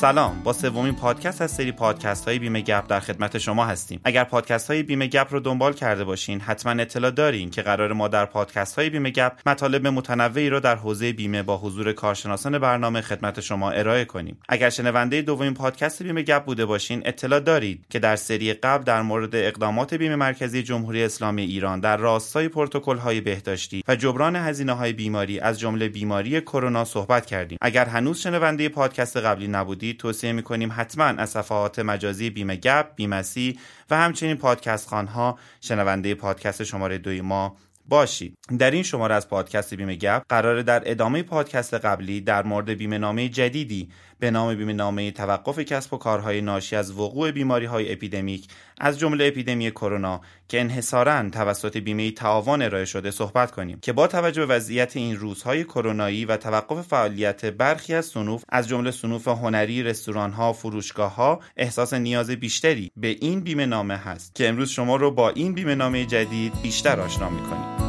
سلام با سومین پادکست از سری پادکست های بیمه گپ در خدمت شما هستیم. اگر پادکست های بیمه گپ رو دنبال کرده باشین حتما اطلاع دارین که قرار ما در پادکست های بیمه گپ مطالب متنوعی رو در حوزه بیمه با حضور کارشناسان برنامه خدمت شما ارائه کنیم. اگر شنونده دومین پادکست بیمه گپ بوده باشین اطلاع دارید که در سری قبل در مورد اقدامات بیمه مرکزی جمهوری اسلامی ایران در راستای پروتکل های بهداشتی و جبران هزینه های بیماری از جمله بیماری کرونا صحبت کردیم. اگر هنوز شنونده پادکست قبلی نبودید توصیه می‌کنیم حتما از صفحات مجازی بیمه گپ بیمسی و همچنین پادکست خانها شنونده پادکست شماره دوی ما باشید. در این شماره از پادکست بیمه گپ قرار در ادامه پادکست قبلی در مورد بیمه نامه جدیدی به نام بیمه نامه توقف کسب و کارهای ناشی از وقوع بیماری های اپیدمیک از جمله اپیدمی کرونا که انحصارا توسط بیمه تعاون ارائه شده صحبت کنیم. که با توجه به وضعیت این روزهای کرونایی و توقف فعالیت برخی از صنوف از جمله صنوف هنری رستوران ها فروشگاه ها احساس نیاز بیشتری به این بیمه نامه هست. که امروز شما رو با این بیمه نامه جدید بیشتر آشنا می‌کنیم.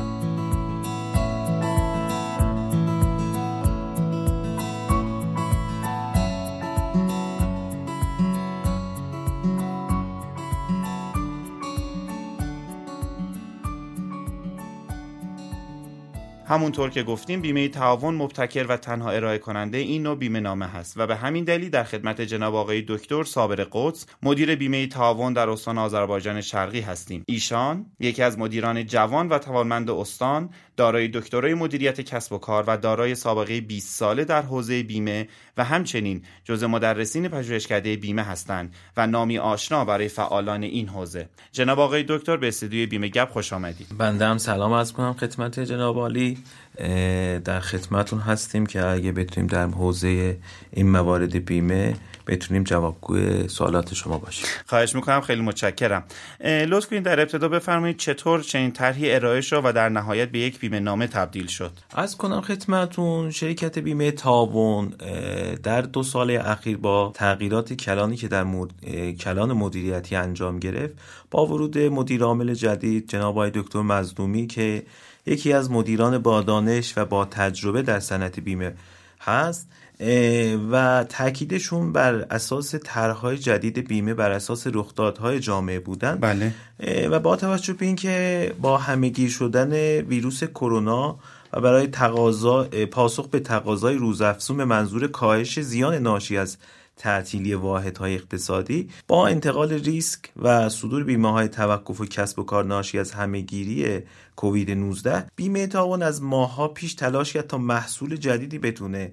همونطور که گفتیم بیمه تعاون مبتکر و تنها ارائه کننده این نوع بیمه نامه هست و به همین دلیل در خدمت جناب آقای دکتر صابر قدس مدیر بیمه تعاون در استان آذربایجان شرقی هستیم. ایشان یکی از مدیران جوان و توانمند استان دارای دکترای مدیریت کسب و کار و دارای سابقه 20 ساله در حوزه بیمه و همچنین جزء مدرسین پژوهشکده بیمه هستند و نامی آشنا برای فعالان این حوزه. جناب آقای دکتر به استودیوی بیمه گپ خوش آمدید. بنده هم سلام عرض کنم خدمت جناب عالی. در خدمتون هستیم که اگه بتونیم در حوزه این موارد بیمه بتونیم جوابگوی سوالات شما باشیم. خواهش می‌کنم خیلی متشکرم. لطف کنید در ابتدا بفرمایید چطور چنین طرحی ارائه شد و در نهایت به یک بیمه نامه تبدیل شد. از کنم خدمتون شرکت بیمه تاون در دو سال اخیر با تغییرات کلانی که در کلان مدیریتی انجام گرفت با ورود مدیر عامل جدید جناب آقای دکتر مزدومی که یکی از مدیران با دانش و با تجربه در صنعت بیمه هست و تاکیدشون بر اساس طرحهای جدید بیمه بر اساس رخدادهای جامعه بودن. بله. و با توجه به اینکه با همهگیر شدن ویروس کرونا و برای تقاضا پاسخ به تقاضای روزافزون به منظور کاهش زیان ناشی از تعطیلی واحدهای اقتصادی با انتقال ریسک و صدور بیمه های توقف و کسب و کار ناشی از همهگیری کووید 19 بیمه تاون از ماها پیش تلاش کرد تا محصول جدیدی بتونه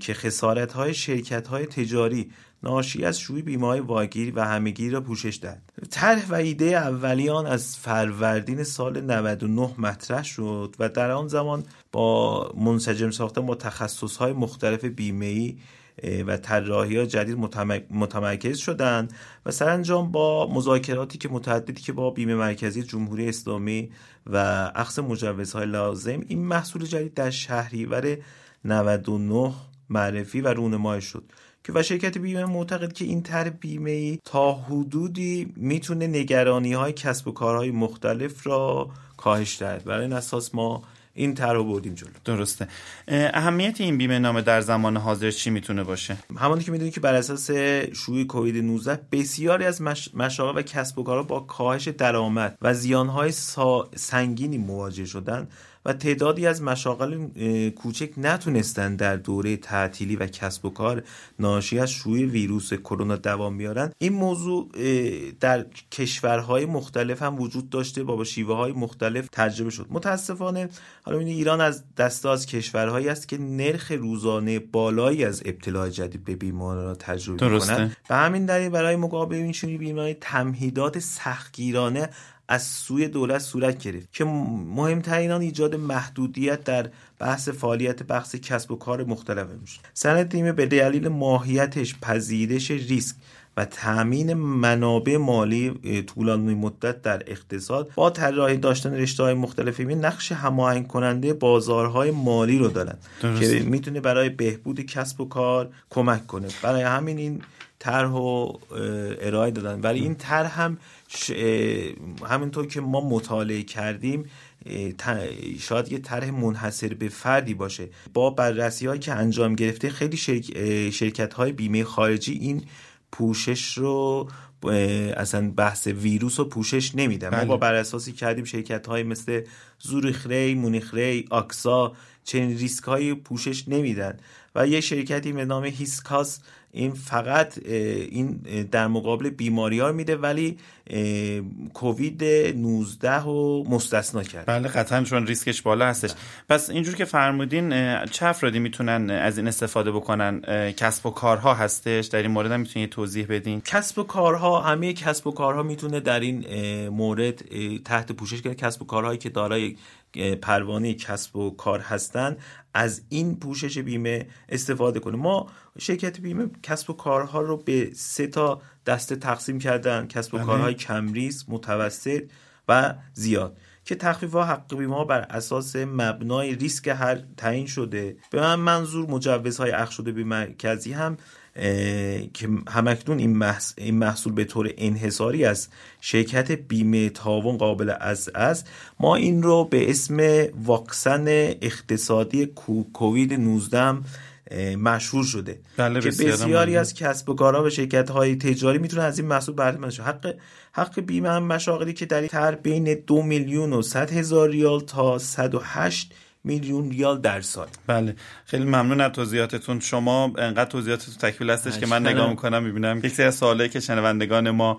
که خسارت های شرکت های تجاری ناشی از شوی بیمه های واگیری و همگیری را پوشش داد طرح و ایده اولیان از فروردین سال 99 مطرح شد و در آن زمان با منسجم ساختن با تخصص های مختلف بیمه ای و طراحی ها جدید متمرکز شدند و سرانجام با مذاکراتی که متعددی که با بیمه مرکزی جمهوری اسلامی و اخذ مجوزهای لازم این محصول جدید در شهریور 99 معرفی و رونمایی شد که و شرکت بیمه معتقد که این طرح بیمه ای تا حدودی می‌تونه نگرانی های کسب و کارهای مختلف را کاهش دهد. برای این اساس ما این طرح رو بردیم جلو. درسته. اهمیت این بیمه نامه در زمان حاضر چی می‌تونه باشه؟ همونی که می‌دونید که بر اساس شوی کووید 19 بسیاری از مش... مشاغل و کسب و کارها با کاهش درآمد و زیانهای سا... سنگینی مواجه شدن. و تعدادی از مشاغل کوچک نتونستن در دوره تعطیلی و کسب و کار ناشی از شوی ویروس کرونا دوام بیارن. این موضوع در کشورهای مختلف هم وجود داشته با شیوه های مختلف تجربه شد. متاسفانه حالا این ایران از دسته از کشورهایی است که نرخ روزانه بالایی از ابتلا جدید به بیمار را تجربه می‌کنند به همین دلیل برای مقابله این شوی بیماری تمهیدات سختگیرانه از سوی دولت صورت گرفت که مهمترین آن ایجاد محدودیت در بحث فعالیت بخش کسب و کار مختلف میشه سند دیمه به دلیل ماهیتش پذیرش ریسک و تامین منابع مالی طولانی مدت در اقتصاد با طراحی داشتن رشته های مختلف بیمه نقش هماهنگ کننده بازارهای مالی رو دارن درست. که می‌تونه برای بهبود کسب و کار کمک کنه برای همین این طرح و ارائه دادن. ولی این طرح هم همینطور که ما مطالعه کردیم شاید یه طرح منحصر به فردی باشه. با بررسی هایی که انجام گرفته خیلی شرکت های بیمه خارجی این پوشش رو اصلا بحث ویروس رو پوشش نمیدن. ما با بله. براساسی کردیم شرکت های مثل زوریخ ری مونیخ ری آکسا چنین ریسک های پوشش نمیدن. و یه شرکتی به نام هیسکاس این فقط این در مقابل بیماری ها میده ولی کووید 19 رو مستثنا کرد بله قطعا چون ریسکش بالا هستش. پس اینجور که فرمودین چه افرادی می‌تونن از این استفاده بکنن؟ کسب و کارها هستش؟ در این مورد هم می‌تونید توضیح بدین؟ کسب و کارها همه کسب و کارها می‌تونه در این مورد تحت پوشش کنه کسب و کارهایی که دارای پروانه کسب و کار هستند از این پوشش بیمه استفاده کنه ما شرکت بیمه کسب و کارها رو به سه تا دسته تقسیم کردن. کسب و بله. کارهای کمریز متوسط و زیاد. که تخفیف ها حق بیمه پر اساس مبنای ریسک هر تعیین شده. به من منظور مجوزهای اخ شده به مرکزی هم که همکنون این, این محصول به طور انحصاری از شرکت بیمه تاون قابل از از ما این رو به اسم واکسن اقتصادی کووید 19 مشهور شده. بله که بسیاری از کسب و کارها و شرکت های تجاری می‌تونن از این محصول بهره حق حق بیمه هم مشاغلی که در این تر بین دو میلیون و صد هزار ریال تا 108 میلیون ریال در سال. بله. خیلی ممنون از توضیحاتتون. شما انقدر توضیحاتتون تکمیل هستش که من نگاه می‌کنم می‌بینم یک سری از سوالایی که شنوندگان ما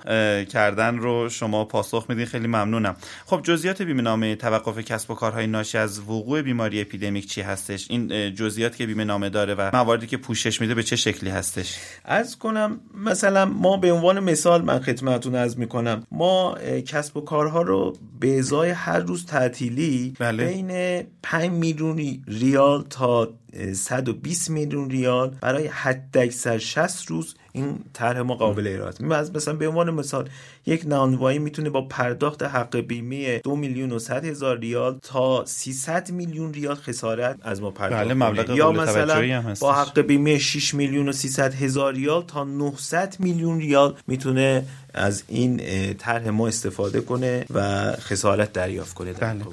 کردن رو شما پاسخ میدین. خیلی ممنونم. خب جزئیات بیمه نامه توقف کسب و کارهای ناشی از وقوع بیماری اپیدمیک چی هستش؟ این جزئیات که بیمه نامه داره و مواردی که پوشش میده به چه شکلی هستش؟ از کنم مثلا ما به عنوان مثال من خدمتتون از می‌کنم. ما کسب و کارها رو به ازای هر روز تعطیلی بله. بین 5 میلیون ریال تا 120 میلیون ریال برای حداکثر 60 روز این طرح ما قابل ارائه مثلا به عنوان مثال یک نانوایی می‌تونه با پرداخت حق بیمه دو میلیون و صد هزار ریال تا 300 میلیون ریال خسارت از ما پرداخت بله مبلغ یا مثلا با حق بیمه 6 میلیون و 300 هزار ریال تا 900 میلیون ریال می‌تونه از این طرح ما استفاده کنه و خسارت دریافت کنه. در بله.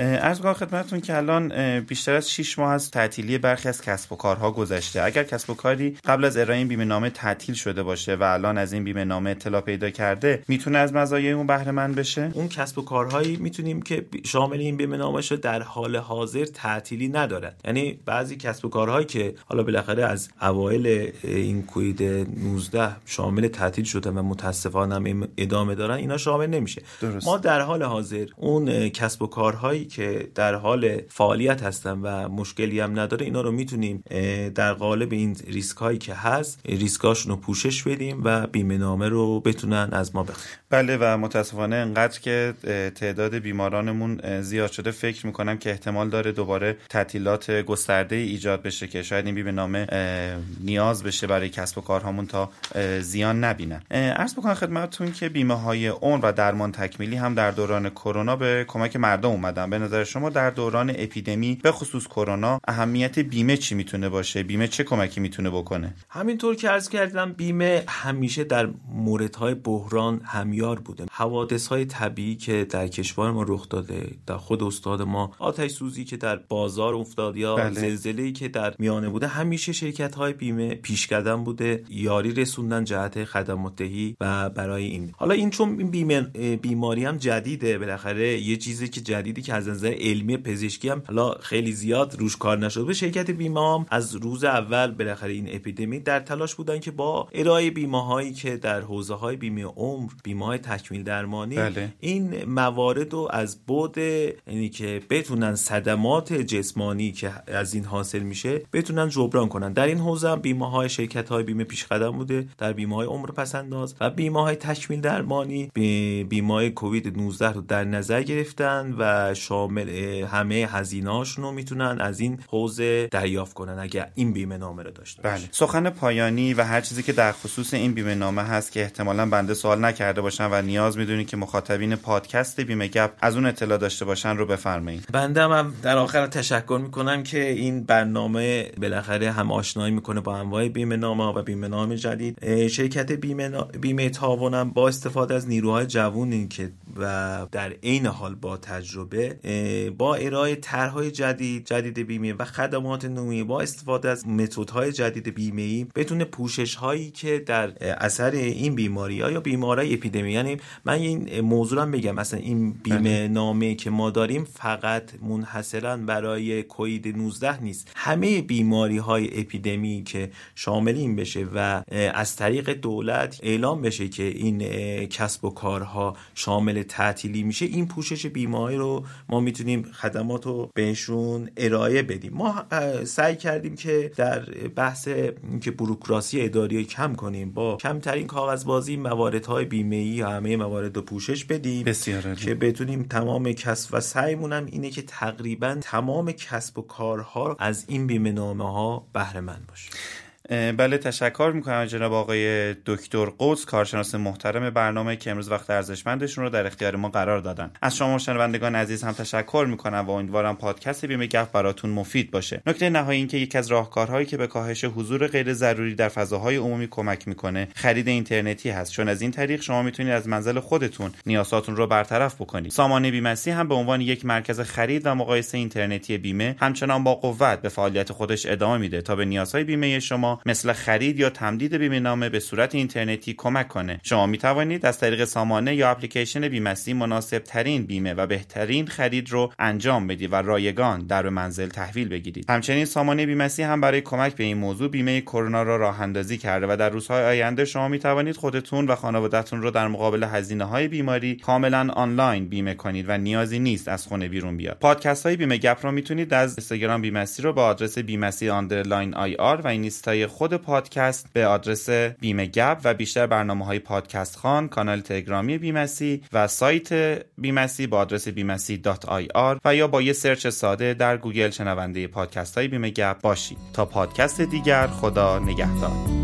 ارز کنم خدمتتون که الان بیشتر از 6 ماه از تعطیلی برخی از کسب و کارها گذشته. اگر کسب و کاری قبل از ارائه این بیمه نامه تعطیل شده باشه و الان از این بیمه نامه اطلاع پیدا کرده می‌تونه از مزایای اون بهره مند بشه؟ اون کسب و کارهایی می‌تونیم که شامل این بیمه نامه شده در حال حاضر تعطیلی ندارن. یعنی بعضی کسب و کارهایی که حالا بالاخره از اوایل این کوید 19 شامل تعطیل شده و متاسفانه هم ادامه دارن اینا شامل نمیشه. درست. ما در حال حاضر اون کسب و کارهایی که در حال فعالیت هستن و مشکلی هم نداره اینا رو می‌تونیم در قالب این ریسک هایی که هست ریسکاشون رو پوشش بدیم و بیمه نامه رو بتونن از ما بخرن. بله و متاسفانه انقدر که تعداد بیمارانمون زیاد شده فکر می‌کنم که احتمال داره دوباره تعطیلات گسترده ایجاد بشه که شاید این بیمه نامه نیاز بشه برای کسب و کارهامون تا زیان نبینن. عرض بکنم خدمتتون که بیمه های اون و درمان تکمیلی هم در دوران کرونا به کمک مردم اومدن. به نظر شما در دوران اپیدمی به خصوص کرونا اهمیت بیمه چی می‌تونه باشه؟ بیمه چه کمکی می‌تونه بکنه؟ همینطور که عرض کردم بیمه همیشه در موردهای بحران همیار بوده. حوادث های طبیعی که در کشور ما رخ داده در خود استاد ما آتش سوزی که در بازار افتاد یا بله. زلزله که در میانه بوده همیشه شرکت های بیمه پیش بوده یاری رسوندن جهت خدمات دهی و برای این. حالا این چون این بیمه بیماری هم جدیده بالاخره یه چیزی که جدیدی که از نظر علمی پزشکی هم حالا خیلی زیاد روش کار نشده به شرکت بیمه هم از روز اول بالاخره این اپیدمی در تلاش بودن که با ارائه بیمه هایی که در حوزه های بیمه عمر بیمه های تکمیل درمانی بله. این موارد رو از بود یعنی که بتونن صدمات جسمانی که از این حاصل میشه بتونن جبران کنن در این حوزه هم بیمه های شرکت های بیمه پیش قدم بوده در بیمه های عمر پسنداز و بیمه های تکمیل درمانی بیمه های کووید 19 رو در نظر گرفتن و شامل همه هزینه‌هاشون رو می‌تونن از این حوزه دریافت کنن اگر این بیمه نامه رو داشته بله. سخن پایانی و هر چیزی که در خصوص این بیمه نامه هست که احتمالا بنده سوال نکرده باشن و نیاز می‌دونید که مخاطبین پادکست بیمه گپ از اون اطلاع داشته باشن رو بفرمایید. بنده هم در آخر تشکر می‌کنم که این برنامه بالاخره هم آشنایی می‌کنه با انواع بیمه نامه و بیمه نامه جدید. شرکت بیمه, نا... بیمه تاوانم با استفاده از نیروهای جوون که و در عین حال با تجربه با ارائه طرحهای جدید جدید بیمه و خدمات نوعی با استفاده از متدهای جدید بیمه ای بدون پوشش هایی که در اثر این بیماری ها یا بیماری اپیدمی. یعنی من این موضوع هم بگم. مثلا این بیمه بله. نامه که ما داریم فقط منحصرا برای کوید 19 نیست. همه بیماری های اپیدمی که شامل این بشه و از طریق دولت اعلام بشه که این کسب و کارها شامل تعطیلی میشه این پوشش بیماری رو ما می‌تونیم خدمات رو بهشون ارائه بدیم. ما سعی کردیم که در بحث که بروکراسی اداری کم کنیم با کمترین کاغذبازی مواردهای بیمه ای همه موارد رو پوشش بدیم. بسیار که بتونیم تمام کسب و سعیمون هم اینه که تقریبا تمام کسب و کارها از این بیمه نامه ها بهره مند باشه بله تشکر می‌کنم جناب آقای دکتر قدس کارشناس محترم برنامه که امروز وقت ارزشمندشون رو در اختیار ما قرار دادن. از شما شنوندگان عزیز هم تشکر می‌کنم و امیدوارم پادکست بیمه گپ براتون مفید باشه. نکته نهایی این که یکی از راهکارهایی که به کاهش حضور غیر ضروری در فضاهای عمومی کمک می‌کنه خرید اینترنتی هست. چون از این طریق شما می‌تونید از منزل خودتون نیازاتون رو برطرف بکنید. سامانه بیمسی هم به عنوان یک مرکز خرید و مقایسه اینترنتی بیمه همچنان با قوت به فعالیت خودش ادامه میده تا به نیازهای بیمه شما مثل خرید یا تمدید بیمه نامه به صورت اینترنتی کمک کنه. شما می توانید از طریق سامانه یا اپلیکیشن بیمسی مناسب ترین بیمه و بهترین خرید رو انجام بدید و رایگان در منزل تحویل بگیرید. همچنین سامانه بیمسی هم برای کمک به این موضوع بیمه کرونا را راه اندازی کرده و در روزهای آینده شما می توانید خودتون و خانوادهتون رو در مقابل هزینه های بیماری کاملا آنلاین بیمه کنید و نیازی نیست از خونه بیرون بیاد. پادکست های بیمه گپ رو می‌تونید از اینستاگرام بیمسی رو با آدرس بیمسی underline ir و اینستای خود پادکست به آدرس بیمه گپ و بیشتر برنامه های پادکست خان کانال تلگرامی بیمسی و سایت بیمسی با آدرس بیمسی dot ir و یا با یه سرچ ساده در گوگل شنونده پادکست های بیمه گپ باشید. تا پادکست دیگر خدا نگهدار.